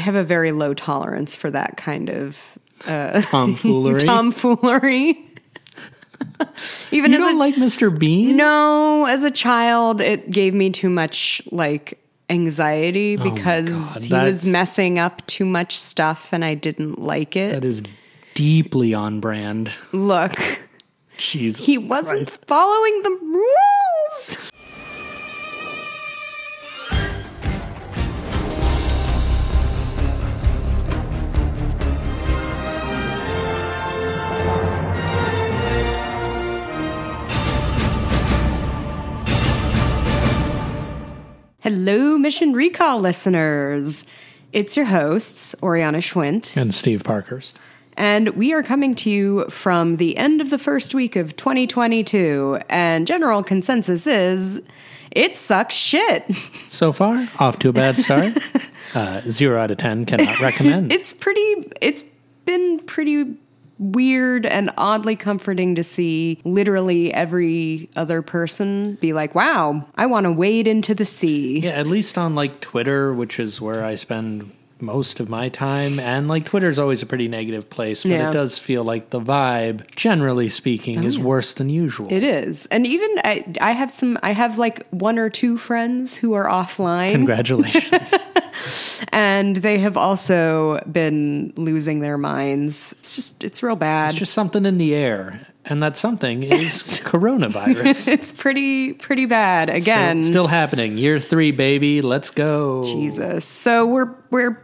have a very low tolerance for that kind of uh, Tomfoolery. tomfoolery. Even you don't a, like Mr. Bean? no, as a child, it gave me too much like anxiety oh because Oh God, he was messing up too much stuff, and I didn't like it. That is deeply on brand. Look, Jesus. he wasn't Christ. following the rules. Hello, Mission Recall listeners. It's your hosts, Oriana Schwint, And Steve Parker's. and we are coming to you from the end of the first week of 2022. And general consensus is it sucks shit. So far, off to a bad start. uh, zero out of 10, cannot recommend. It's pretty, it's been pretty weird and oddly comforting to see literally every other person be like, wow, I want to wade into the sea. yeah, at least on like Twitter, which is where I spend most of my time. And like Twitter's always a pretty negative place, but Yeah. it does feel like the vibe, generally speaking, is oh. worse than usual. It is. And even I, I have some, I have like one or two friends who are offline. Congratulations. and they have also been losing their minds. It's just, it's real bad. It's just something in the air. And that something is coronavirus. it's pretty, pretty bad. Again, Still, still happening. Year three, baby. Let's go. Jesus. So we're we're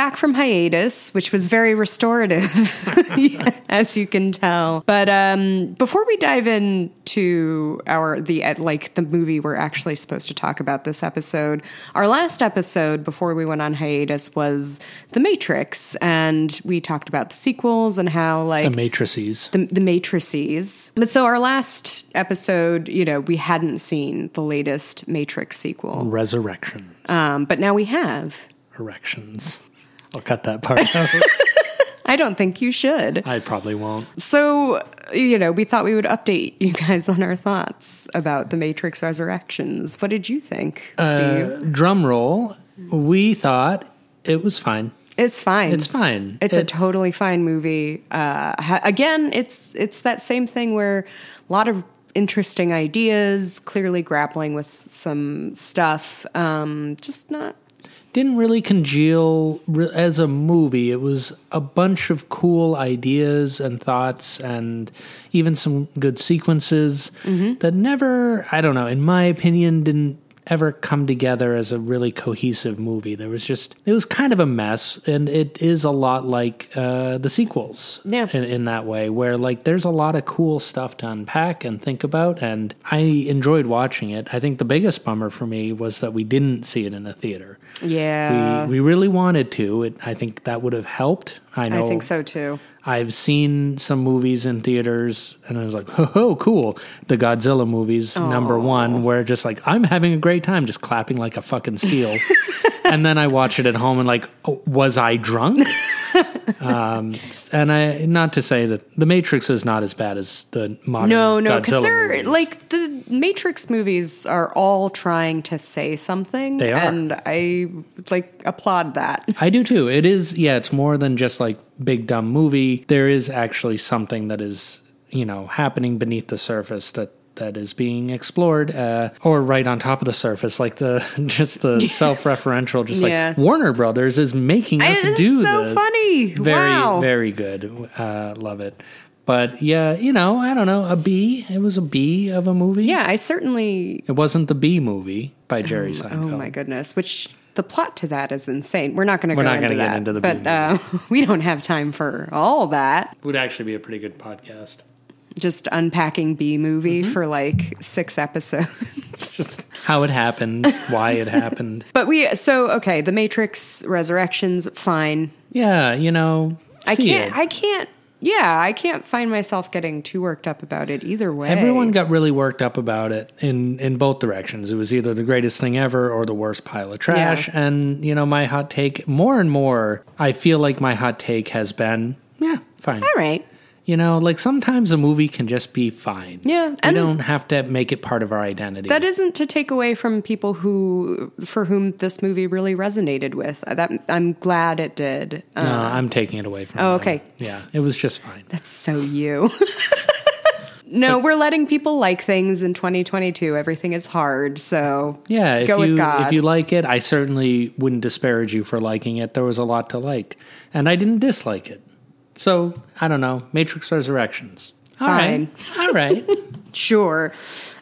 back from hiatus, which was very restorative, as you can tell. But um, before we dive into our the uh, like the movie we're actually supposed to talk about this episode, our last episode before we went on hiatus was The Matrix, and we talked about the sequels and how like The matrices. the, the matrices. But so our last episode, you know, we hadn't seen the latest Matrix sequel, Resurrection. um, but now we have. Erections. I'll cut that part out. I don't think you should. I probably won't. So, you know, we thought we would update you guys on our thoughts about the Matrix Resurrections. What did you think, Steve? Drum roll. We thought it was fine. it's fine. It's fine. It's, a totally fine movie. Uh, ha- again, it's it's that same thing where a lot of interesting ideas, clearly grappling with some stuff. Um, just not didn't really congeal as a movie. It was a bunch of cool ideas and thoughts, and even some good sequences that never, I don't know, in my opinion, didn't ever come together as a really cohesive movie. There was just, it was kind of a mess, and it is a lot like uh, the sequels Yeah. in, in that way, where like there's a lot of cool stuff to unpack and think about, and I enjoyed watching it. I think the biggest bummer for me was that we didn't see it in a theater yeah. we, we really wanted to. It, I think that would have helped. I know. I think so too. I've seen some movies in theaters, and I was like, "Oh, cool!" The Godzilla movies, number one, where just like I'm having a great time, just clapping like a fucking seal. and then I watch it at home, and like, oh, was I drunk? um, and I, not to say that the Matrix is not as bad as the modern No, no, because they're movies. like the Matrix movies are all trying to say something. They are. and I like applaud that. I do too. It is, yeah, it's more than just like big dumb movie. There is actually something that is, you know, happening beneath the surface that that is being explored, uh, or right on top of the surface, like the just the self-referential, just Yeah. like Warner Brothers is making us do so this. funny. Very, wow. very good. Uh, love it. But yeah, you know, I don't know, a B. It was a B of a movie. yeah, I certainly. it wasn't the B movie by Jerry Oh Seinfeld. my goodness, which. The plot to that is insane. We're not going to go not into gonna get that, into the but uh, we don't have time for all that. Would actually be a pretty good podcast. Just unpacking B movie Mm-hmm. for like six episodes. just how it happened, why it happened. but we so okay. The Matrix Resurrections, fine. Yeah, you know, I can't. it. I can't. Yeah, I can't find myself getting too worked up about it either way. Everyone got really worked up about it in in both directions. It was either the greatest thing ever or the worst pile of trash. Yeah. And you know, my hot take more and more, I feel like my hot take has been, yeah, fine. all right. You know, like sometimes a movie can just be fine. Yeah, We don't have to make it part of our identity. That isn't to take away from people who, for whom this movie really resonated with. That I'm glad it did. Um, no, I'm taking it away from Oh, them. okay. Yeah, it was just fine. That's so you. no, we're letting people like things in 2022. Everything is hard, so Yeah, if go you with God. if you like it, I certainly wouldn't disparage you for liking it. There was a lot to like, and I didn't dislike it. So I don't know. Matrix Resurrections. All right. All right. Sure.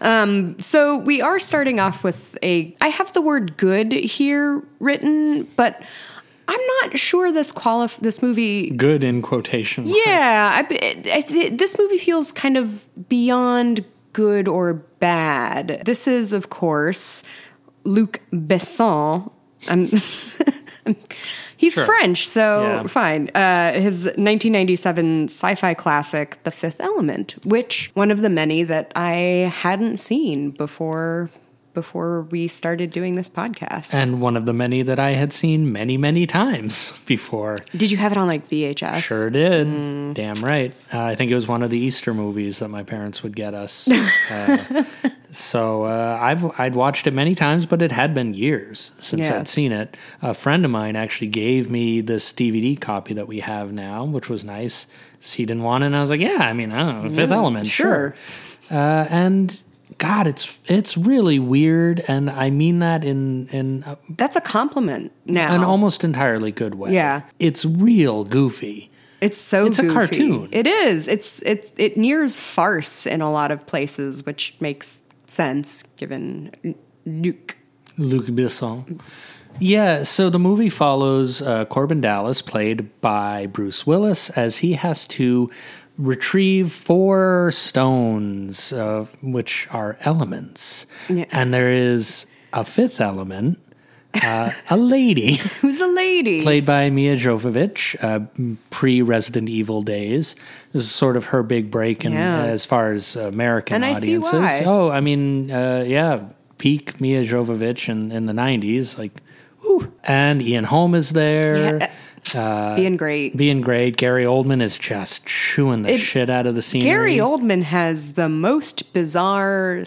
Um, so we are starting off with a. I have the word "good" here written, but I'm not sure this qualif- This movie. Good in quotation. marks. Yeah, I, it, it, this movie feels kind of beyond good or bad. This is, of course, Luc Besson. I'm. He's Sure. French, so Yeah. fine. Uh, his 1997 sci-fi classic, The Fifth Element, which one of the many that I hadn't seen before before we started doing this podcast. And one of the many that I had seen many, many times before. Did you have it on like VHS? Sure did. Mm. Damn right. Uh, I think it was one of the Easter movies that my parents would get us. Uh, so uh, I've I'd watched it many times, but it had been years since Yeah. I'd seen it. A friend of mine actually gave me this DVD copy that we have now, which was nice. He didn't want it, and I was like, "Yeah, I mean, I don't know, Fifth Element, sure. sure." Uh, and God, it's it's really weird, and I mean that in in a, That's a compliment now. an almost entirely good way. Yeah. it's real goofy. It's so It's a cartoon. It is. It's it it nears farce in a lot of places, which makes sense given Luc. Luc Besson. Yeah, so the movie follows uh, Korben Dallas, played by Bruce Willis, as he has to retrieve four stones, uh, which are elements. Yeah. And there is a fifth element, uh, a lady, Who's a lady? played by Milla Jovovich, uh, pre Resident Evil days. This is sort of her big break in, Yeah. as far as American And I audiences. why. Oh, I mean, uh, yeah, peak Milla Jovovich in, in the 90s. Like. And Ian Holm is there. Being great. Being great. Gary Oldman is just chewing the shit out of the scenery. Gary Oldman has the most bizarre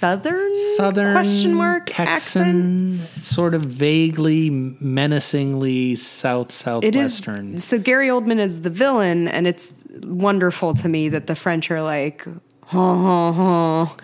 southern Southern question mark accent. Sort of vaguely, menacingly south It is southwestern. so Gary Oldman is the villain, and it's wonderful to me that the French are like, ha ha ha.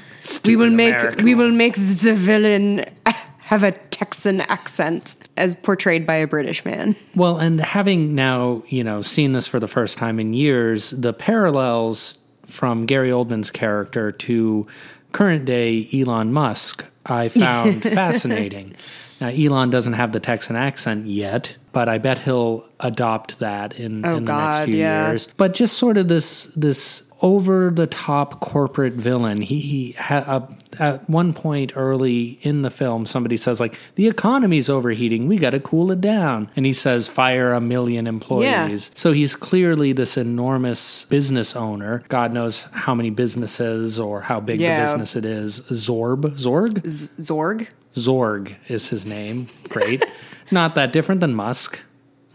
We will make we will make the villain have a Texan accent as portrayed by a British man. Well, and having now, you know, seen this for the first time in years, the parallels from Gary Oldman's character to current day Elon Musk, I found fascinating. Now, Elon doesn't have the Texan accent yet, but I bet he'll adopt that in, Oh, in the next few yeah. years. But just sort of this this over the top corporate villain. He, he ha, uh, at one point early in the film, somebody says like, "The economy's overheating. We got to cool it down." And he says, "Fire a million employees." So he's clearly this enormous business owner. God knows how many businesses or how big Yeah. the business it is. Zorb, Zorg, Z- Zorg? Zorg is his name. Great. Not that different than Musk.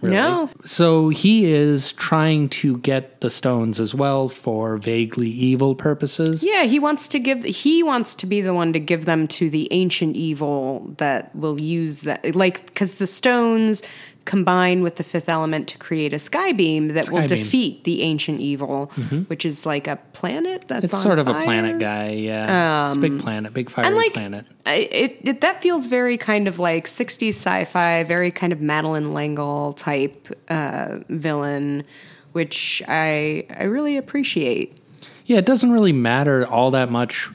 Really. No. So he is trying to get the stones as well for vaguely evil purposes. Yeah, he wants to give. He wants to be the one to give them to the ancient evil that will use that, like because the stones combine with the fifth element to create a sky beam that will beam. defeat the ancient evil, which is like a planet that's It's sort of a planet guy. Yeah. it's a big planet, big and like planet. It, it that feels very kind of like 60s sci-fi very kind of Madeleine L'Engle type uh, villain which i i really appreciate Yeah, it doesn't really matter all that much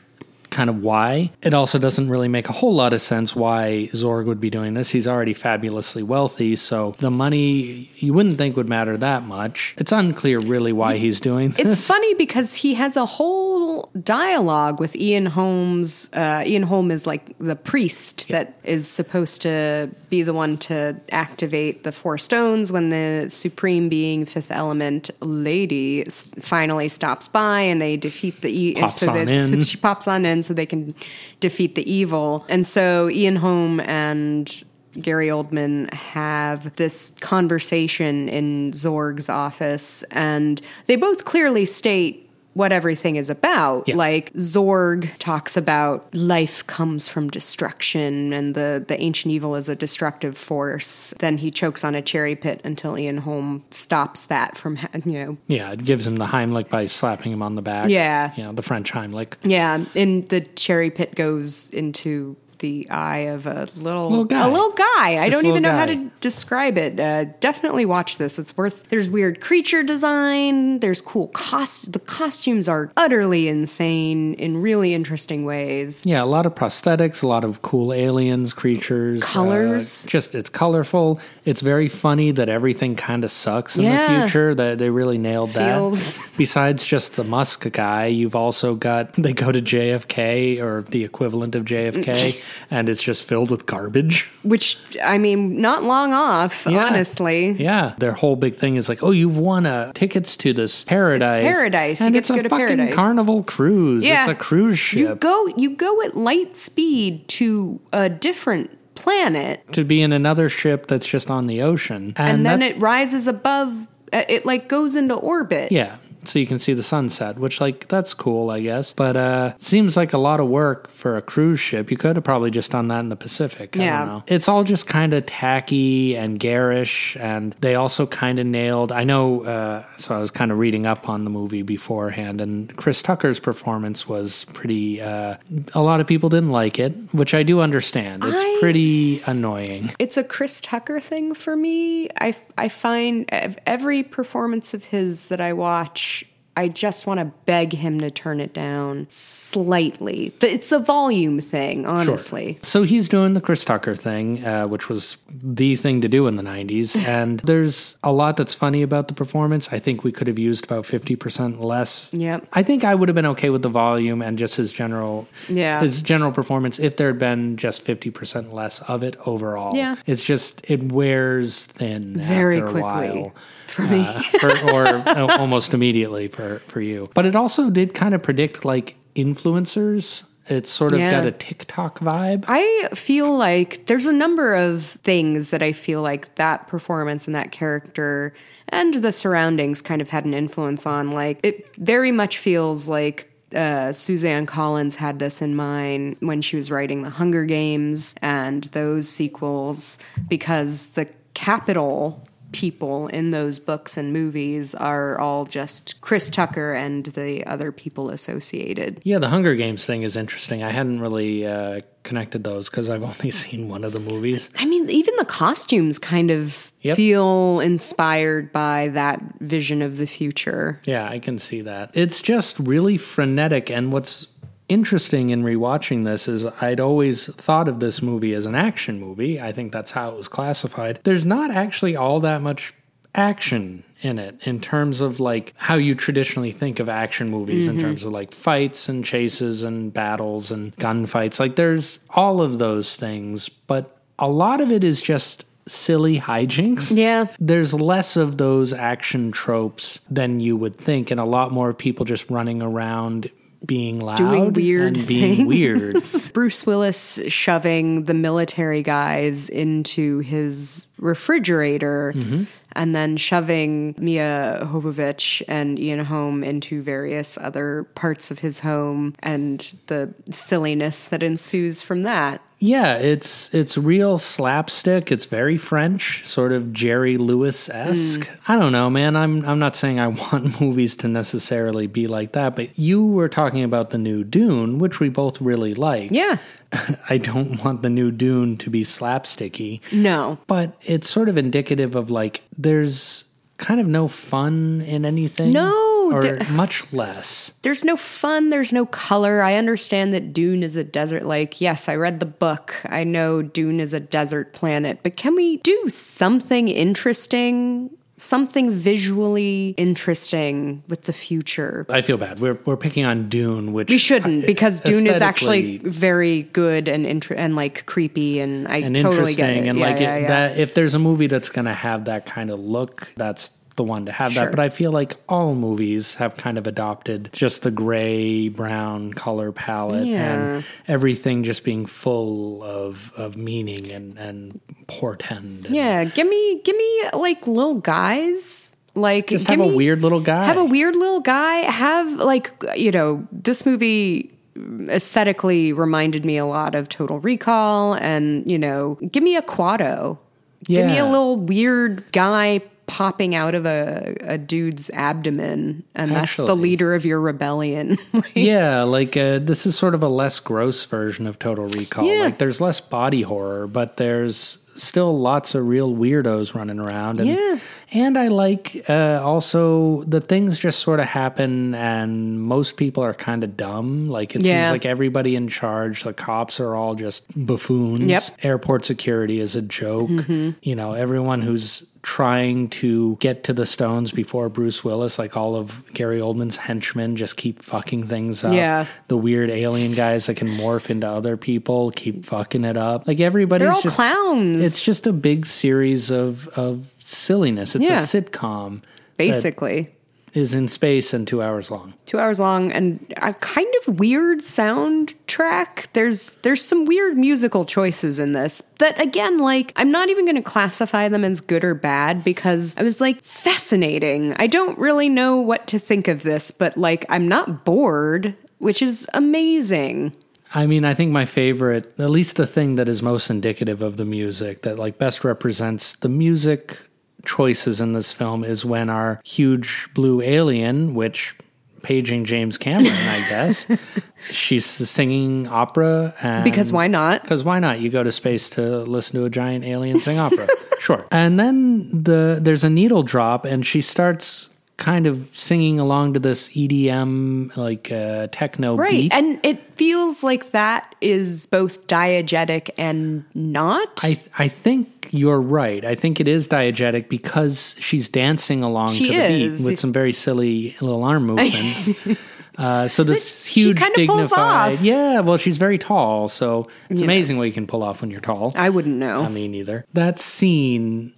kind of why. It also doesn't really make a whole lot of sense why Zorg would be doing this. He's already fabulously wealthy, so the money you wouldn't think would matter that much. It's unclear really why he's doing this. it's funny because he has a whole dialogue with ian holmes uh, ian holm is like the priest that is supposed to be the one to activate the four stones when the supreme being fifth element lady s- finally stops by and they defeat the e- Pops so that in. she pops on in so they can defeat the evil. And so Ian Holm and Gary Oldman have this conversation in Zorg's office, and they both clearly state what everything is about. Yeah. Like Zorg talks about life comes from destruction and the, the ancient evil is a destructive force. Then he chokes on a cherry pit until Ian Holm stops that from, ha- you know, Yeah, it gives him the Heimlich by slapping him on the back. Yeah. You know, the French Heimlich. Yeah, and the cherry pit goes into the eye of a little, Little guy. a little guy. I This don't even know little how to describe it. Uh, definitely watch this. It's worth. There's weird creature design. There's cool cost. The costumes are utterly insane in really interesting ways. Yeah, a lot of prosthetics, a lot of cool aliens, creatures, uh, Colors. just it's colorful. It's very funny that everything kind of sucks in Yeah. the future. That they really nailed Feels- that. Besides just the Musk guy, you've also got they go to JFK or the equivalent of JFK, and it's just filled with garbage. Which I mean, not long off, Yeah. honestly. Yeah, their whole big thing is like, oh, you've won uh, tickets to this paradise. paradise. You and get it's to a go to fucking paradise. carnival cruise. Yeah. It's a cruise ship. You go. You go at light speed to a different planet, to be in another ship that's just on the ocean, and, then that- it rises above. uh, It like goes into orbit. Yeah. So you can see the sunset, which like that's cool, I guess. But uh seems like a lot of work for a cruise ship. You could have probably just done that in the Pacific. I Yeah. don't know. It's all just kind of tacky and garish and they also kind of nailed I know uh so I was kind of reading up on the movie beforehand and Chris Tucker's performance was pretty uh a lot of people didn't like it, which I do understand. It's I- pretty annoying. It's a Chris Tucker thing for me. I, I find every performance of his that I watch, I just want to beg him to turn it down slightly. It's the volume thing, honestly. Sure. So he's doing the Chris Tucker thing, uh, which was the thing to do in the 90s. And there's a lot that's funny about the performance. I think we could have used about 50% less. Yep. I think I would have been okay with the volume and just his general Yeah. his general performance if there had been just 50% less of it overall. Yeah. It's just it wears thin Very after a quickly. For me. Uh, for, or uh, almost immediately for, for you. But it also did kind of predict like influencers. It's sort of Yeah. got a TikTok vibe. I feel like there's a number of things that I feel like that performance and that character and the surroundings kind of had an influence on. Like, it very much feels like uh, Suzanne Collins had this in mind when she was writing The Hunger Games and those sequels because the capital people in those books and movies are all just Chris Tucker and the other people associated. Yeah, the Hunger Games thing is interesting. I hadn't really uh, connected those because I've only seen one of the movies. I mean, even the costumes kind of Yep. feel inspired by that vision of the future. Yeah, I can see that. It's just really frenetic. And what's interesting in rewatching this is I'd always thought of this movie as an action movie. I think that's how it was classified. There's not actually all that much action in it in terms of like how you traditionally think of action movies in mm-hmm. terms of like fights and chases and battles and gunfights like there's all of those things but a lot of it is just silly hijinks Yeah. there's less of those action tropes than you would think, and a lot more people just running around being loud Doing weird and being things. weird. Bruce Willis shoving the military guys into his refrigerator Mm-hmm. and then shoving Milla Jovovich and Ian Holm into various other parts of his home and the silliness that ensues from that. Yeah, it's it's real slapstick. It's very French, sort of Jerry Lewis esque. Hmm. I don't know, man. I'm I'm not saying I want movies to necessarily be like that, but you were talking about the new Dune, which we both really like. Yeah. I don't want the new Dune to be slapsticky. No. but it's sort of indicative of like there's kind of no fun in anything. No, Oh, or the- much less. there's no fun there's no color i understand that dune is a desert like yes i read the book i know dune is a desert planet but can we do something interesting something visually interesting with the future I feel bad. We're we're picking on Dune, which we shouldn't because Dune is actually very good and and like creepy and I and totally get interesting it. and Yeah, like yeah, it, yeah. that if there's a movie that's going to have that kind of look, that's the one to have Sure. that. But I feel like all movies have kind of adopted just the gray brown color palette Yeah. and everything just being full of of meaning and and portend. And Yeah, give me give me like little guys. Like just give have a me- weird little guy. have a weird little guy. Have like you know this movie aesthetically reminded me a lot of Total Recall, and you know, give me a Kuato. Give me a little weird guy popping out of a, a dude's abdomen, and that's the leader of your rebellion. Yeah, like uh, this is sort of a less gross version of Total Recall. Yeah. Like there's less body horror, but there's still lots of real weirdos running around. And, Yeah. And I like uh, also the things just sort of happen, and most people are kind of dumb. Like it Yeah. seems like everybody in charge, the cops are all just buffoons. Yep. Mm-hmm. Airport security is a joke. You know, everyone who's trying to get to the stones before Bruce Willis, like all of Gary Oldman's henchmen, just keep fucking things up. Yeah. The weird alien guys that can morph into other people keep fucking it up. Like everybody's They're all just clowns, it's just a big series of of silliness. It's Yeah. a sitcom basically. is in space and two hours long. two hours long and a kind of weird soundtrack there's there's some weird musical choices in this that again like i'm not even going to classify them as good or bad because i was like fascinating i don't really know what to think of this but like i'm not bored which is amazing I mean, I think my favorite, at least the thing that is most indicative of the music, that like best represents the music choices in this film is when our huge blue alien, which paging James Cameron, I guess, she's singing opera. And because why not Because why not? You go to space to listen to a giant alien sing opera. sure. And then the there's a needle drop, and she starts kind of singing along to this EDM like uh, techno right beat. and it feels like that is both diegetic and not I I think you're right. I think it is diegetic because she's dancing along She to the is. beat with some very silly little arm movements. uh, so this huge dignified, off. yeah. Well, she's very tall, so it's amazing what you can pull off when you're tall. i wouldn't know I mean, either that scene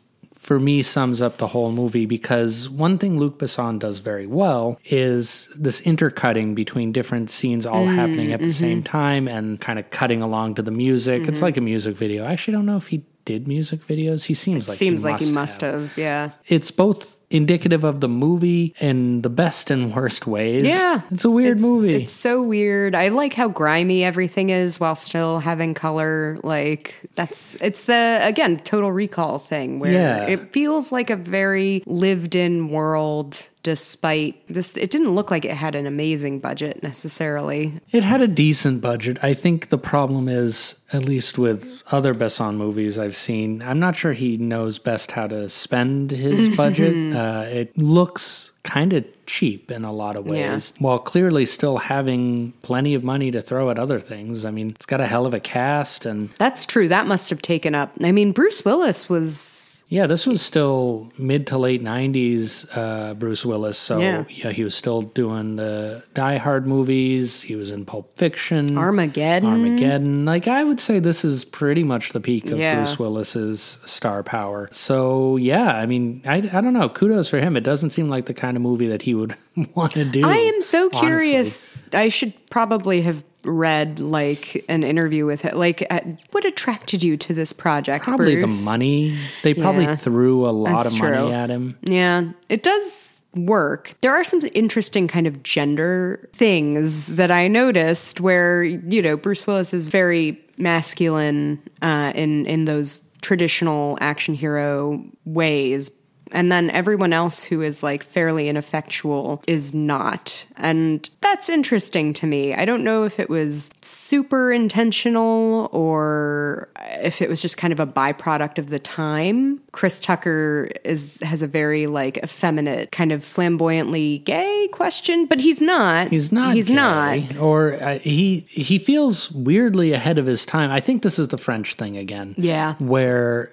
for me sums up the whole movie because one thing Luc Besson does very well is this intercutting between different scenes all Mm, happening at the mm-hmm. same time and kind of cutting along to the music. It's like a music video. I actually don't know if he did music videos. He seems like seems he like he must must have yeah It's both indicative of the movie in the best and worst ways. Yeah. it's a weird It's- movie. It's so weird. I like how grimy everything is while still having color. Like that's it's the again total recall thing where Yeah. it feels like a very lived in world despite this it didn't look like it had an amazing budget necessarily. It had a decent budget. I think the problem is, at least with other Besson movies I've seen, I'm not sure he knows best how to spend his budget. uh, it looks kind of cheap in a lot of ways, while clearly still having plenty of money to throw at other things. I mean, it's got a hell of a cast, and That's true. That must have taken up. I mean, Bruce Willis was yeah, this was still mid to late 90s uh, Bruce Willis. So, Yeah. yeah. he was still doing the Die Hard movies, he was in Pulp Fiction. Armageddon. Armageddon. Like I would say this is pretty much the peak of Yeah. Bruce Willis's star power. So yeah, I mean, I, I don't know. Kudos for him. It doesn't seem like the kind of movie that he would want to do. I am so honestly. curious. I should probably have read like an interview with it. Like, uh, what attracted you to this project? Probably Bruce? the money. They probably Yeah. threw a lot of money true. at him. Yeah, it does work. There are some interesting kind of gender things that I noticed where, you know, Bruce Willis is very masculine uh, in in those traditional action hero ways. And then everyone else who is like fairly ineffectual is not. And that's interesting to me. I don't know if it was super intentional or if it was just kind of a byproduct of the time. Chris Tucker is has a very like effeminate, kind of flamboyantly gay question, but he's not. He's not. He's gay, not. Or uh, he he feels weirdly ahead of his time. I think this is the French thing again. Yeah. Where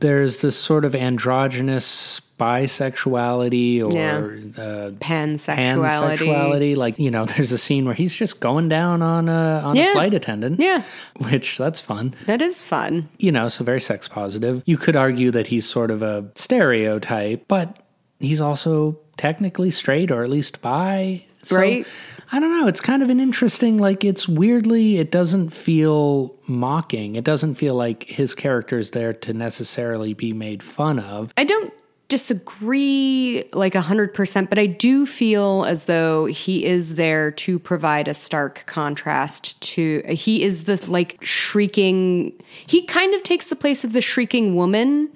there's this sort of androgynous bisexuality or Yeah. uh, Pansexuality. pansexuality. Like you know, there's a scene where he's just going down on a on a flight attendant. Yeah. which that's fun. That is fun. You know, so very sex positive. You could argue that he's sort of a stereotype, but he's also technically straight or at least bi. So, Right. I don't know. It's kind of an interesting, like, it's weirdly, it doesn't feel mocking. It doesn't feel like his character is there to necessarily be made fun of. I don't disagree like 100%, but I do feel as though he is there to provide a stark contrast to he is the like shrieking he kind of takes the place of the shrieking woman.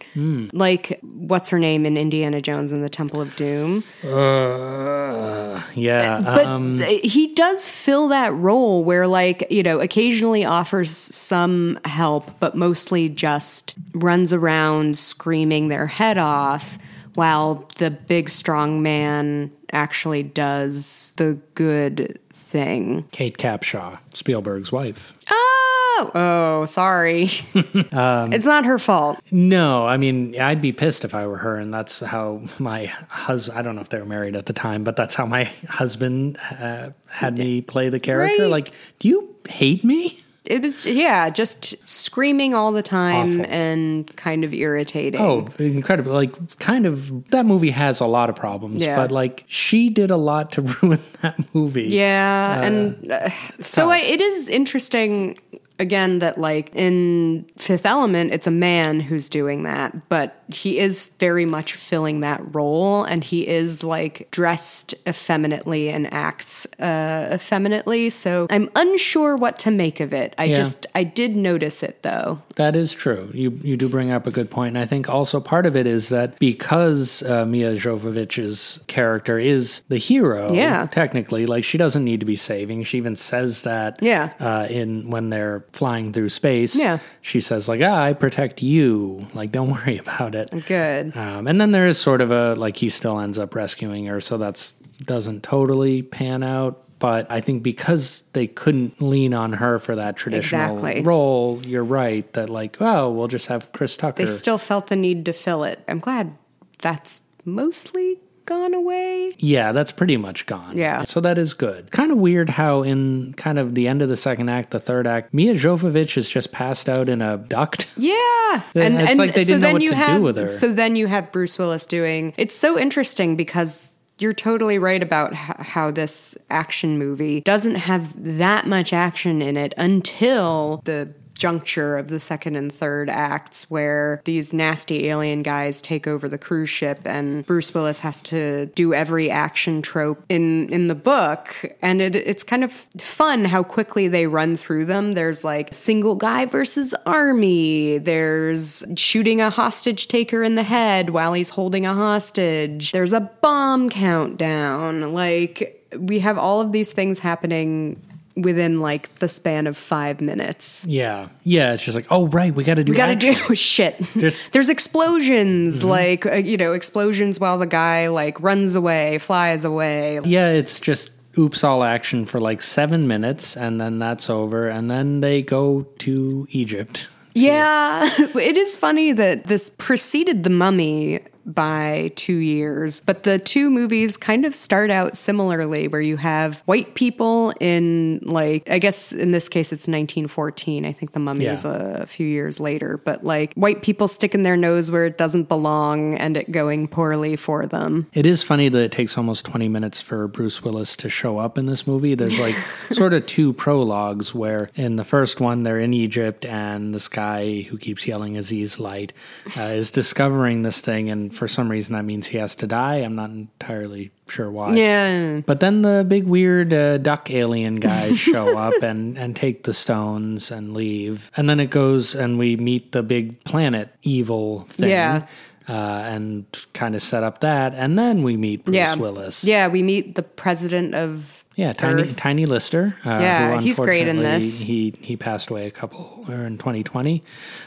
Like what's her name in Indiana Jones and the Temple of Doom? Uh, yeah. But um, he does fill that role where, like, you know, occasionally offers some help, but mostly just runs around screaming their head off while the big strong man actually does the good thing. Kate Capshaw, Spielberg's wife. Oh, oh, sorry. it's not her fault. No, I mean, I'd be pissed if I were her, and that's how my husband. I don't know if they were married at the time, but that's how my husband uh, had me play the character. Right. Like, do you hate me? It was, yeah, just screaming all the time Awful. and kind of irritating. Oh, incredible! Like, kind of that movie has a lot of problems, Yeah. but like she did a lot to ruin that movie. Yeah, and uh, so I, it is interesting again that like in Fifth Element, it's a man who's doing that, but he is very much filling that role, and he is like dressed effeminately and acts uh, effeminately. So I'm unsure what to make of it. I Yeah. just I did notice it though. That is true. You you do bring up a good point. and I think also part of it is that because uh, Milla Jovovich's character is the hero, Yeah. technically, like she doesn't need to be saving. She even says that, Yeah. uh, in when they're flying through space, Yeah. she says like, "Ah, I protect you. Like, don't worry about it." Good. Um, and then there is sort of a like he still ends up rescuing her, so that's doesn't totally pan out. But I think because they couldn't lean on her for that traditional Exactly. role, you're right that like, oh, we'll just have Chris Tucker. They still felt the need to fill it. I'm glad that's mostly gone away. yeah, that's pretty much gone. Yeah. so that is good. Kind of weird how in kind of the end of the second act, the third act, Milla Jovovich is just passed out in a duct. Yeah, and, it's like they didn't know what to do with her. So then you have Bruce Willis doing. It's so interesting because you're totally right about how this action movie doesn't have that much action in it until the juncture of the second and third acts where these nasty alien guys take over the cruise ship and Bruce Willis has to do every action trope in in the book. And it it's kind of fun how quickly they run through them. There's like single guy versus army. There's shooting a hostage taker in the head while he's holding a hostage. There's a bomb countdown. Like we have all of these things happening within like the span of 5 minutes Yeah, yeah. It's just like, oh right, we got to do. we got to do shit. Just- There's explosions, Mm-hmm. like uh, you know, explosions while the guy like runs away, flies away. Yeah, it's just oops all action for like seven minutes, and then that's over, and then they go to Egypt. Yeah, it is funny that this preceded the Mummy by two years, but the two movies kind of start out similarly, where you have white people in like I guess in this case it's 1914. I think the Mummy Yeah. is a few years later, but like white people sticking their nose where it doesn't belong and it going poorly for them. It is funny that it takes almost 20 minutes for Bruce Willis to show up in this movie. There's like sort of two prologues where in the first one they're in Egypt and this guy who keeps yelling Aziz Light uh, is discovering this thing and for some reason that means he has to die. I'm not entirely sure why. Yeah. But then the big weird uh, duck alien guys show up and, and take the stones and leave. And then it goes and we meet the big planet evil thing. Yeah. Uh, and kind of set up that. And then we meet Bruce yeah. Willis. Yeah, we meet the president of Yeah, Tiny Earth. Tiny Lister. Uh, Yeah, he's great in this. He he passed away a couple or in 2020,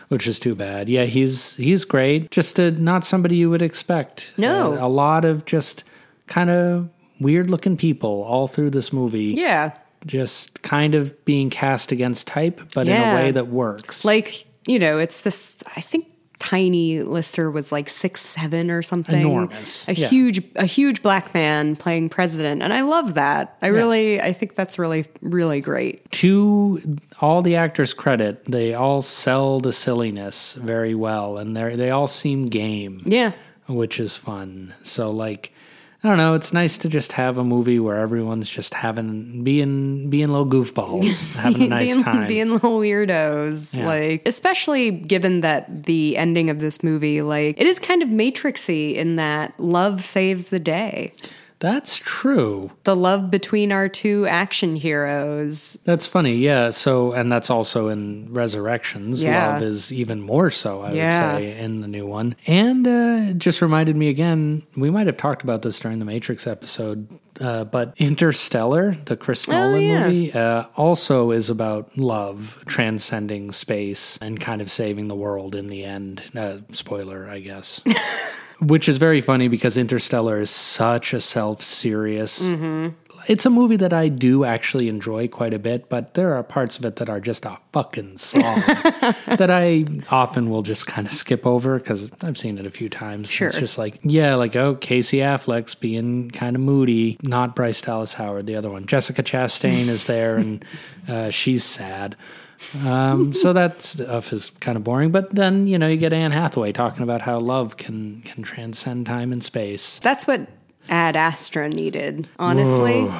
which is too bad. Yeah, he's he's great. Just uh not somebody you would expect. No. Uh, a lot of just kind of weird looking people all through this movie. Yeah. Just kind of being cast against type, but in a way that works. Like, you know, it's this I think Tiny Lister was like six seven or something. Enormous, A yeah. huge a huge black man playing president. And I love that. I really I think that's really, really great. to all the actors' credit, they all sell the silliness very well, and they they all seem game. Yeah. which is fun. So like I don't know, it's nice to just have a movie where everyone's just having being being little goofballs, having a nice being, time. being little weirdos. Yeah. Like, especially given that the ending of this movie, like, it is kind of matrixy in that love saves the day. That's true. The love between our two action heroes. That's funny, yeah. So, and that's also in Resurrections. Yeah. Love is even more so, I Yeah. would say, in the new one. And uh, just reminded me again, we might have talked about this during the Matrix episode, uh, but Interstellar, the Chris Nolan Oh, yeah. movie, uh, also is about love transcending space and kind of saving the world in the end. Uh, spoiler, I guess. Which is very funny because Interstellar is such a self serious. Mm-hmm. It's a movie that I do actually enjoy quite a bit, but there are parts of it that are just a fucking song that I often will just kind of skip over because I've seen it a few times. Sure. It's just like, yeah, like, oh, Casey Affleck's being kind of moody, not Bryce Dallas Howard, the other one. Jessica Chastain is there and uh, she's sad. Um, so that stuff is kind of boring. But then you know you get Anne Hathaway talking about how love can can transcend time and space. That's what Ad Astra needed, honestly.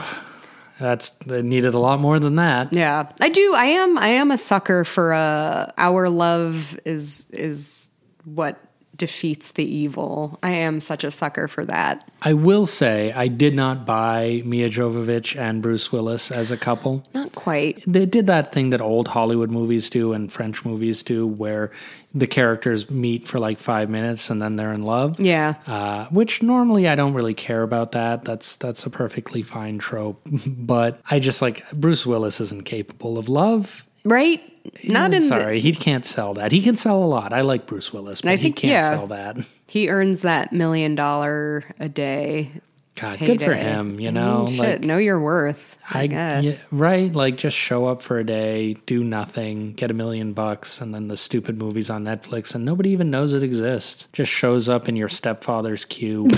That's they needed a lot more than that. Yeah, I do. I am. I am a sucker for uh, our love is is what defeats the evil. I am such a sucker for that. I will say I did not buy Milla Jovovich and Bruce Willis as a couple. Not quite. They did that thing that old Hollywood movies do and French movies do, where the characters meet for like five minutes and then they're in love. Yeah. uh, which normally I don't really care about that. That's that's a perfectly fine trope, but I just like Bruce Willis isn't capable of love. Right. Not in. The, Sorry, he can't sell that. He can sell a lot. I like Bruce Willis, but I think- he can't yeah. sell that. he earns that million dollar a day. God, good for him. You I know, mean, like shit. Know your worth. I, guess. yeah, right. Like just show up for a day, do nothing, get a million bucks, and then the stupid movies on Netflix, and nobody even knows it exists. Just shows up in your stepfather's queue.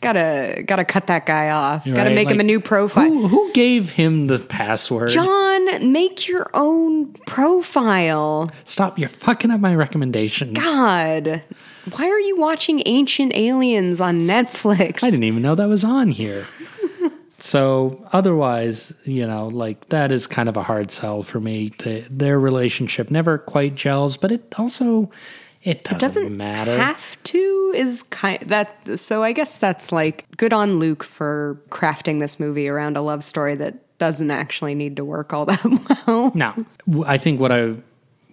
Gotta gotta cut that guy off. Gotta Right, make him a new profile. who, who gave him the password? John, make your own profile. Stop! You're fucking up my recommendations. God, why are you watching Ancient Aliens on Netflix? I didn't even know that was on here. so otherwise, you know, like that is kind of a hard sell for me. The, their relationship never quite gels, but it also it doesn't, doesn't matter. have to is kind that so i guess that's like good on Luc for crafting this movie around a love story that doesn't actually need to work all that well now, I think what I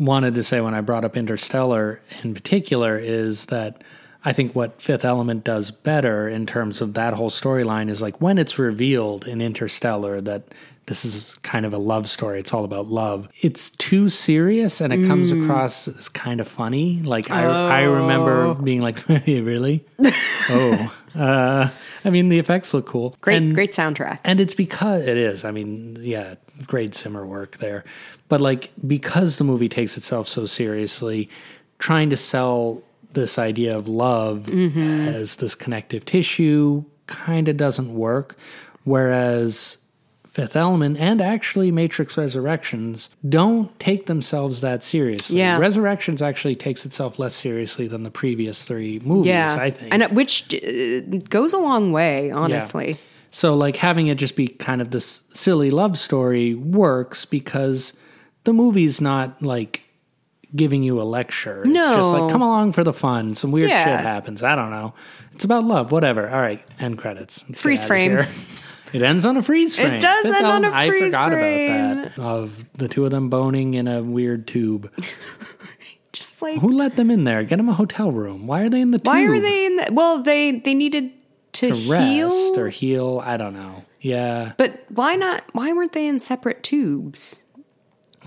wanted to say when I brought up Interstellar in particular is that I think what Fifth Element does better in terms of that whole storyline is like when it's revealed in Interstellar that this is kind of a love story. It's all about love. It's too serious and it comes Mm. across as kind of funny. Like I, I remember being like, really? oh, uh, I mean, the effects look cool. great And- great soundtrack and it's because it is. I mean, yeah, great Zimmer work there. But like because the movie takes itself so seriously, trying to sell this idea of love as this connective tissue kind of doesn't work. Whereas Fifth Element and actually Matrix Resurrections don't take themselves that seriously. Yeah. Resurrections actually takes itself less seriously than the previous three movies, yeah I think. and which uh, goes a long way honestly So like having it just be kind of this silly love story works because the movie's not like giving you a lecture. It's just like come along for the fun. Some weird Yeah. shit happens. I don't know. It's about love. Whatever. All right. End credits. Let's Freeze frame. It ends on a freeze frame. It does Fifth end on a Element- I forgot frame. about that. Of the two of them boning in a weird tube. just like Who let them in there? Get them a hotel room. Why are they in the why tube? are they in the, well they they needed to, to rest heal or heal? I don't know. Yeah, but why not why weren't they in separate tubes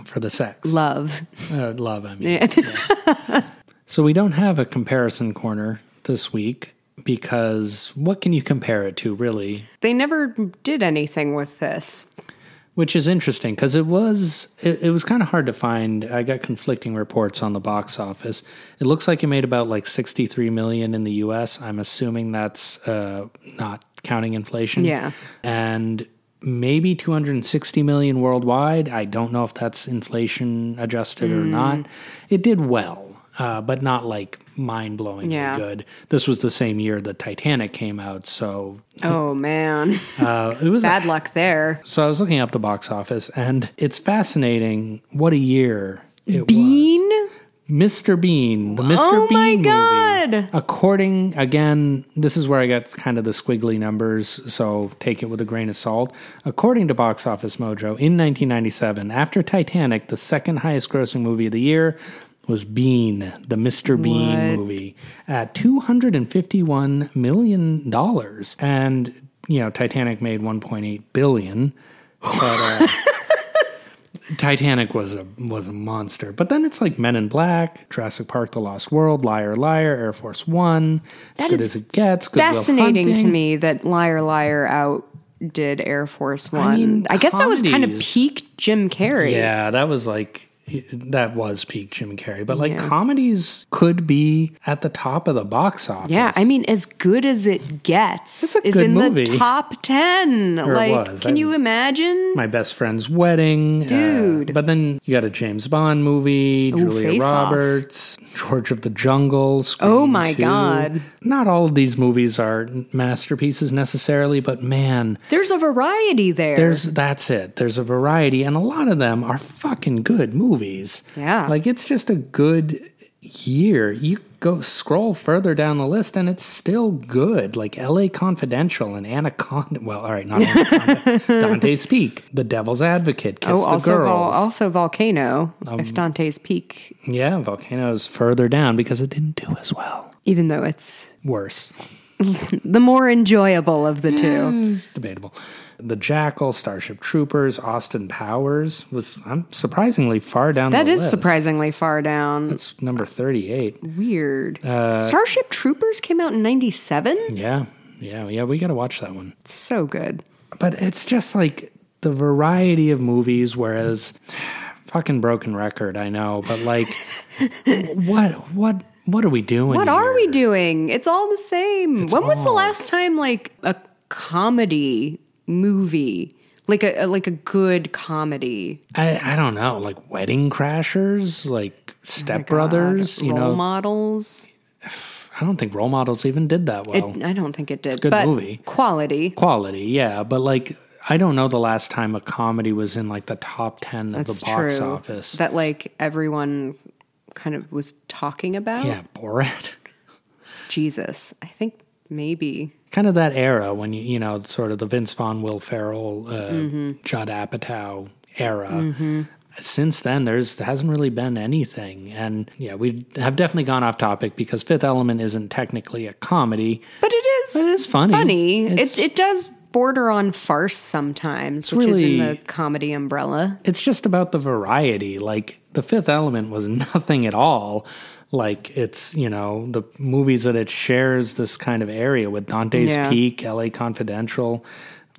for the sex. love Uh, love, I mean. So we don't have a comparison corner this week because what can you compare it to, really? they never did anything with this Which is interesting because it was it, it was kind of hard to find. I got conflicting reports on the box office. It looks like it made about like sixty three million in the U.S. I'm assuming that's uh, not counting inflation. Yeah. and maybe 260 million worldwide. I don't know if that's inflation adjusted or not. It did well. uh, but not like mind blowingly Yeah. good. This was the same year the Titanic came out, so Oh man, uh, it was. bad luck there. so I was looking up the box office, and it's fascinating what a year it was. Bean. Mr. Bean, the Mr. Oh Bean my movie. According again, this is where I got kind of the squiggly numbers, so take it with a grain of salt. According to Box Office Mojo, in 1997, after Titanic, the second highest grossing movie of the year was Bean, the Mr. Bean What? movie, at 251 million dollars, and you know Titanic made 1.8 billion, but. Uh, Titanic was a was a monster. But then it's like Men in Black, Jurassic Park: The Lost World, Liar Liar, Air Force One. As That good is as it gets. Good Fascinating to me that Liar Liar outdid Air Force One. I, mean, guess that was kind of peak Jim Carrey. Yeah, that was like that was peak Jim Carrey. But like comedies could be at the top of the box office. Yeah, I mean, as good as it gets It's a is good in movie. the top ten. it like, was. can I- you imagine? My best friend's wedding, uh, Dude. but then you got a James Bond movie, Julia Face Off. Roberts, George of the Jungle. Scream Oh my 2. God. Not all of these movies are masterpieces necessarily, but man, There's a variety there. There's that's it. There's a variety, and a lot of them are fucking good movies. Yeah. like it's just a good year. You go scroll further down the list, and it's still good. Like L.A. Confidential and Anaconda. Well, all right, not Anaconda. Dante's Peak, The Devil's Advocate, Kiss oh, the also, Vol- also Volcano. Um, if Dante's Peak, yeah, Volcano's further down because it didn't do as well. even though it's Worse. the more enjoyable of the two. It's debatable. The Jackal, Starship Troopers, Austin Powers was I'm surprisingly far down That is list. surprisingly far down. It's number 38. Weird. Uh, Starship Troopers came out in '97. Yeah. Yeah. Yeah. We got to watch that one. So good. But it's just like the variety of movies, whereas fucking broken record, I know, but like, what, what, what are we doing? What are we doing? It's all the same. when was the last time like a comedy movie, like a like a good comedy? I, I don't know. Like Wedding Crashers, like oh Step Brothers, you Oh Role know, models. I don't think role models even did that well. It, I don't think it did. good but movie. Quality. Quality, yeah. But like, I don't know the last time a comedy was in like the top 10 of the box true. office. That like everyone kind of was talking about. yeah, Borat. Jesus. I think maybe. Kind of that era when you you know sort of the Vince Vaughn, Will Ferrell, uh, Mm-hmm. Judd Apatow era. Since then, there's hasn't really been anything, and yeah, we have definitely gone off topic because Fifth Element isn't technically a comedy. But it is But it is funny. funny. It's- it it does border on farce sometimes, which is in the comedy umbrella. It's just about the variety. Like the Fifth Element was nothing at all. Like it's you know the movies that it shares this kind of area with Dante's Yeah. Peak, L.A. Confidential,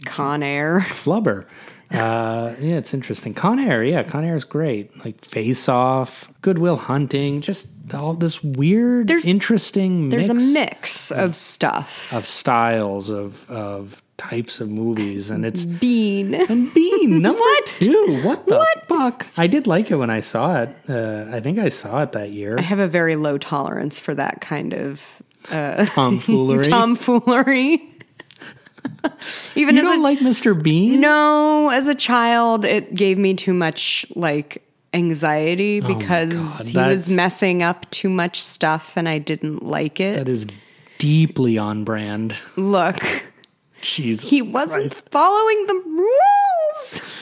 Con Air. Flubber. Uh, yeah, it's interesting. Con Air, yeah, Con Air is great. Like Face Off, Goodwill Hunting, just all this weird, There's- interesting There's mix a mix of stuff. of styles of of types of movies, and it's Bean. and Bean number two. What the fuck? I did like it when I saw it. Uh, I think I saw it that year. I have a very low tolerance for that kind of uh, Tomfoolery. tomfoolery. Even you as don't a like Mr. Bean? no, as a child, it gave me too much like anxiety because Oh God, he was messing up too much stuff, and I didn't like it. That is deeply on brand. Look, Jesus. he wasn't Christ. following the rules.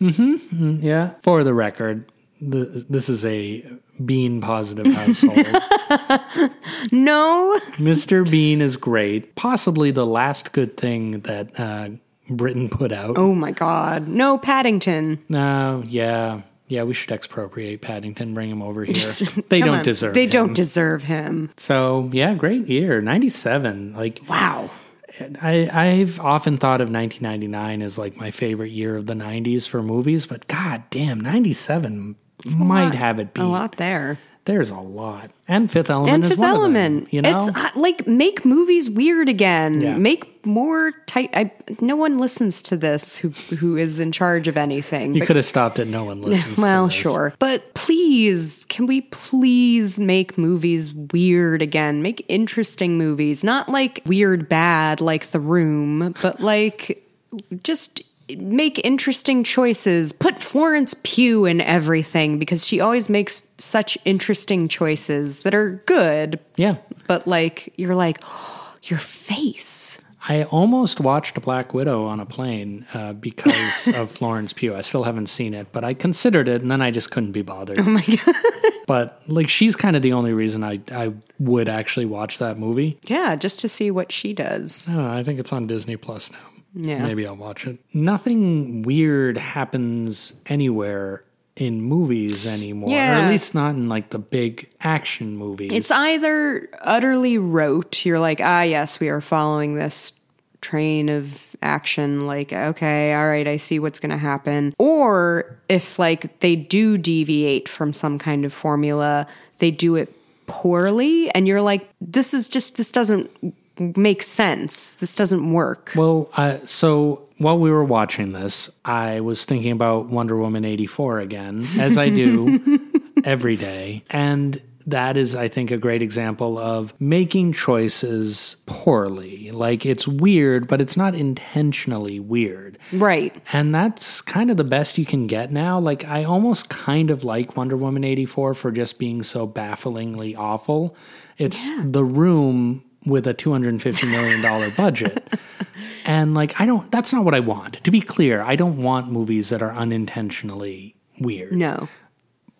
Mm-hmm. Yeah. For the record, the, this is a Bean positive household. No, Mr. Bean is great. Possibly the last good thing that uh, Britain put out. oh my God, no Paddington. No, yeah. Yeah, we should expropriate Paddington, bring him over here. they don't on. deserve They him. don't deserve him. So, yeah, great year. 97. Like, Wow. I, I've often thought of 1999 as like my favorite year of the 90s for movies, but god damn, 97 might have it beat. A lot there. There's a lot. And Fifth Element and is Fifth of them, Element. you know? It's uh, like make movies weird again. Yeah. Make more tight. I, no one listens to this who who is in charge of anything. you could have stopped it. No one listens well, to this. sure. But please, can we please make movies weird again? Make interesting movies, not like weird bad like The Room, but like just make interesting choices. Put Florence Pugh in everything because she always makes such interesting choices that are good, Yeah. but like you're like oh, your face. I almost watched Black Widow on a plane uh, because of Florence Pugh. I still haven't seen it, but I considered it and then I just couldn't be bothered. Oh my God. but like, she's kind of the only reason I, I would actually watch that movie. Yeah, just to see what she does. Know. I think it's on Disney Plus now. Yeah. Maybe I'll watch it. Nothing weird happens anywhere in movies anymore, or at least not in like the big action movies. It's either utterly rote, you're like, ah, yes, we are following this train of action, like, okay, all right, I see what's going to happen. Or if, like, they do deviate from some kind of formula, they do it poorly, and you're like, this is just, this doesn't make sense. This doesn't work. Well, uh, so while we were watching this, I was thinking about Wonder Woman 84 again, as I do every day. And that is, I think, a great example of making choices poorly. Like it's weird, but it's not intentionally weird. Right. And that's kind of the best you can get now. Like, I almost kind of like Wonder Woman 84 for just being so bafflingly awful. It's the room with a $250 million budget. and, like, I don't, that's not what I want. To be clear, I don't want movies that are unintentionally weird. No.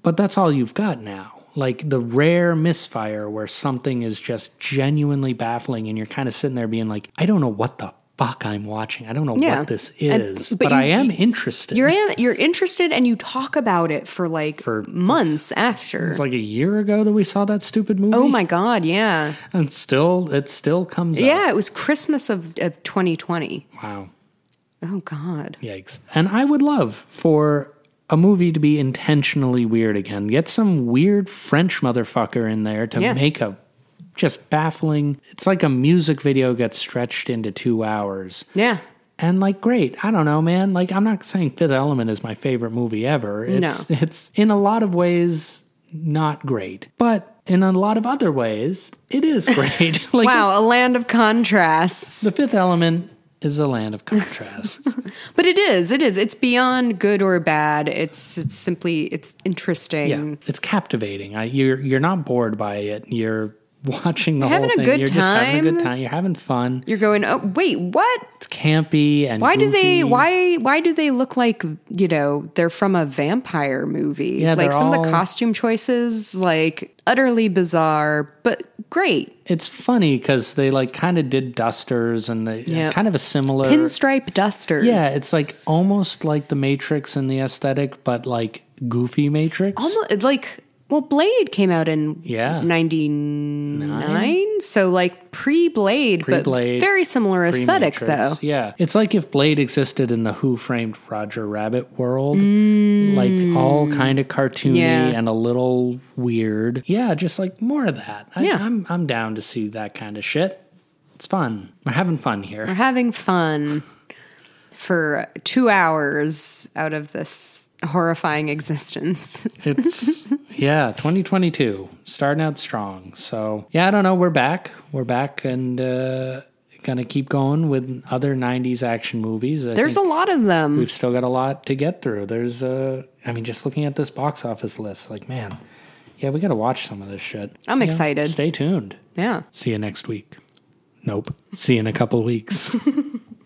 But that's all you've got now. Like the rare misfire where something is just genuinely baffling and you're kind of sitting there being like, I don't know what the fuck I'm watching. I don't know Yeah. what this And- is, but but, you- I am interested. You're in, you're interested and you talk about it for like For- months after. It's like a year ago that we saw that stupid movie. oh my god, yeah. And still, it still comes up. Yeah, it was Christmas of, of 2020. Wow. Oh God. Yikes. And I would love for a movie to be intentionally weird again. Get some weird French motherfucker in there to Yeah. make a just baffling. It's like a music video gets stretched into two hours. Yeah. And like, great. I don't know, man. Like, I'm not saying Fifth Element is my favorite movie ever. It's, it's in a lot of ways not great, but in a lot of other ways, it is great. like, Wow, a land of contrasts. the Fifth Element is a land of contrasts. But it is. It is. It's beyond good or bad. It's it's simply it's interesting. Yeah, it's captivating. I, you're you're not bored by it. You're watching the You're whole thing. good you're just having a good time. time. You're having fun. You're going, "Oh, wait, what? It's campy and Why do they why why do they look like, you know, they're from a vampire movie?" Yeah, like some of the costume choices like utterly bizarre, but great. It's funny because they like kind of did dusters and they Yeah. kind of a similar Pinstripe dusters. Yeah, it's like almost like the Matrix in the aesthetic, but like goofy Matrix. Almost like well, Blade came out in Yeah. ninety nine, so like pre Blade, but very similar aesthetic Pre-Matrix. though. Yeah. It's like if Blade existed in the Who Framed Roger Rabbit world. Like all kind of cartoony Mm. Yeah. and a little weird. Yeah, just like more of that. I, Yeah. I'm I'm down to see that kind of shit. It's fun. We're having fun here. We're having fun for two hours out of this horrifying existence. It's yeah, 2022 starting out strong. So yeah, I don't know. We're back. We're back and uh, gonna keep going with other 90s action movies. I There's a lot of them. we've still got a lot to get through. There's uh, I mean, just looking at this box office list, like man, yeah, we got to watch some of this shit. I'm You know, excited. Stay tuned. Yeah. See you next week. Nope. See you in a couple weeks.